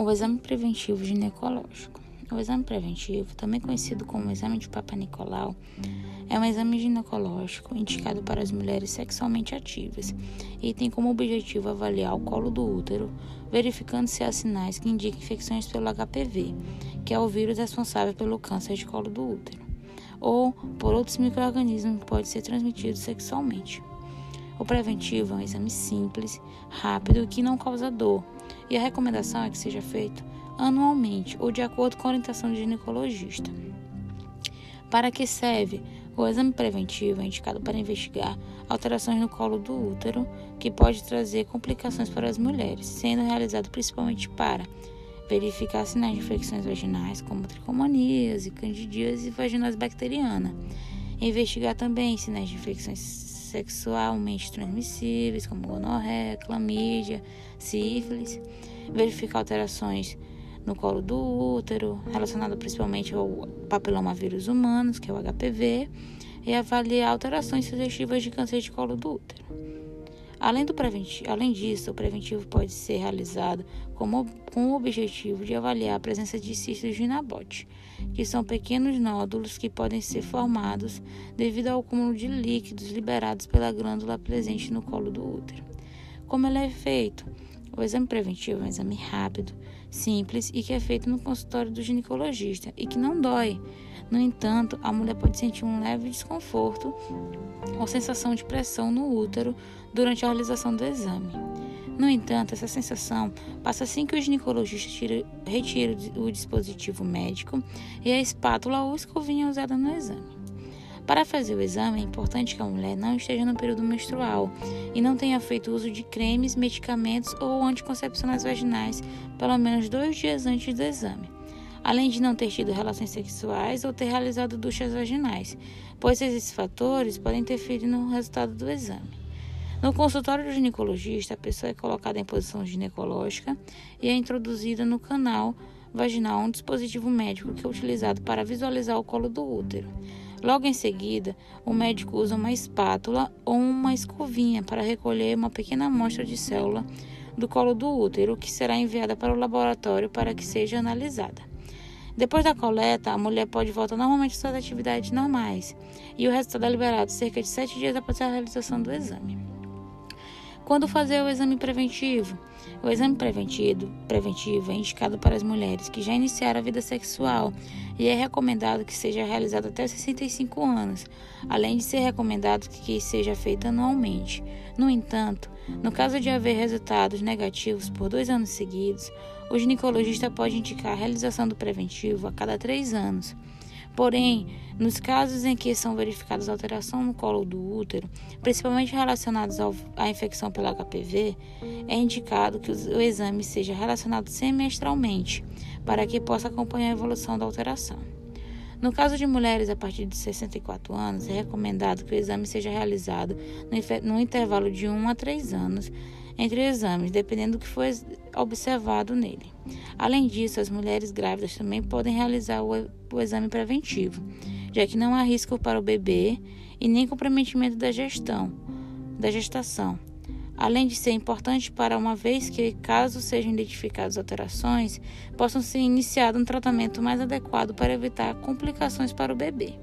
O exame preventivo ginecológico. O exame preventivo, também conhecido como exame de Papa Nicolau, é um exame ginecológico indicado para as mulheres sexualmente ativas e tem como objetivo avaliar o colo do útero, verificando se há sinais que indicam infecções pelo HPV, que é o vírus responsável pelo câncer de colo do útero, ou por outros microorganismos que podem ser transmitidos sexualmente. O preventivo é um exame simples, rápido e que não causa dor, e a recomendação é que seja feito anualmente ou de acordo com a orientação do ginecologista. Para que serve? O exame preventivo é indicado para investigar alterações no colo do útero, que pode trazer complicações para as mulheres, sendo realizado principalmente para verificar sinais de infecções vaginais, como tricomoníase, candidíase e vaginose bacteriana. Investigar também sinais de infecções sexualmente transmissíveis, como gonorreia, clamídia, sífilis, verificar alterações no colo do útero, relacionado principalmente ao papilomavírus humanos, que é o HPV, e avaliar alterações sugestivas de câncer de colo do útero. Além, do preventivo, além disso, o preventivo pode ser realizado como, com o objetivo de avaliar a presença de cistos de Nabote, que são pequenos nódulos que podem ser formados devido ao acúmulo de líquidos liberados pela glândula presente no colo do útero. Como ele é feito? O exame preventivo é um exame rápido, simples e que é feito no consultório do ginecologista e que não dói. No entanto, a mulher pode sentir um leve desconforto ou sensação de pressão no útero durante a realização do exame. No entanto, essa sensação passa assim que o ginecologista tira, retira o dispositivo médico e a espátula ou escovinha usada no exame. Para fazer o exame, é importante que a mulher não esteja no período menstrual e não tenha feito uso de cremes, medicamentos ou anticoncepcionais vaginais pelo menos dois dias antes do exame, além de não ter tido relações sexuais ou ter realizado duchas vaginais, pois esses fatores podem interferir no resultado do exame. No consultório do ginecologista, a pessoa é colocada em posição ginecológica e é introduzida no canal vaginal um dispositivo médico que é utilizado para visualizar o colo do útero. Logo em seguida, o médico usa uma espátula ou uma escovinha para recolher uma pequena amostra de célula do colo do útero, que será enviada para o laboratório para que seja analisada. Depois da coleta, a mulher pode voltar normalmente às suas atividades normais e o resultado é liberado cerca de sete dias após a realização do exame. Quando fazer o exame preventivo? O exame preventivo, preventivo é indicado para as mulheres que já iniciaram a vida sexual e é recomendado que seja realizado até 65 anos, além de ser recomendado que seja feito anualmente. No entanto, no caso de haver resultados negativos por dois anos seguidos, o ginecologista pode indicar a realização do preventivo a cada três anos. Porém, nos casos em que são verificadas alterações no colo do útero, principalmente relacionados ao, à infecção pelo HPV, é indicado que o exame seja relacionado semestralmente, para que possa acompanhar a evolução da alteração. No caso de mulheres a partir de 64 anos, é recomendado que o exame seja realizado no intervalo de 1 a 3 anos entre exames, dependendo do que foi observado nele. Além disso, as mulheres grávidas também podem realizar o, exame preventivo, já que não há risco para o bebê e nem comprometimento da gestão, da gestação. Além de ser importante para uma vez que, caso sejam identificadas alterações, possam ser iniciado um tratamento mais adequado para evitar complicações para o bebê.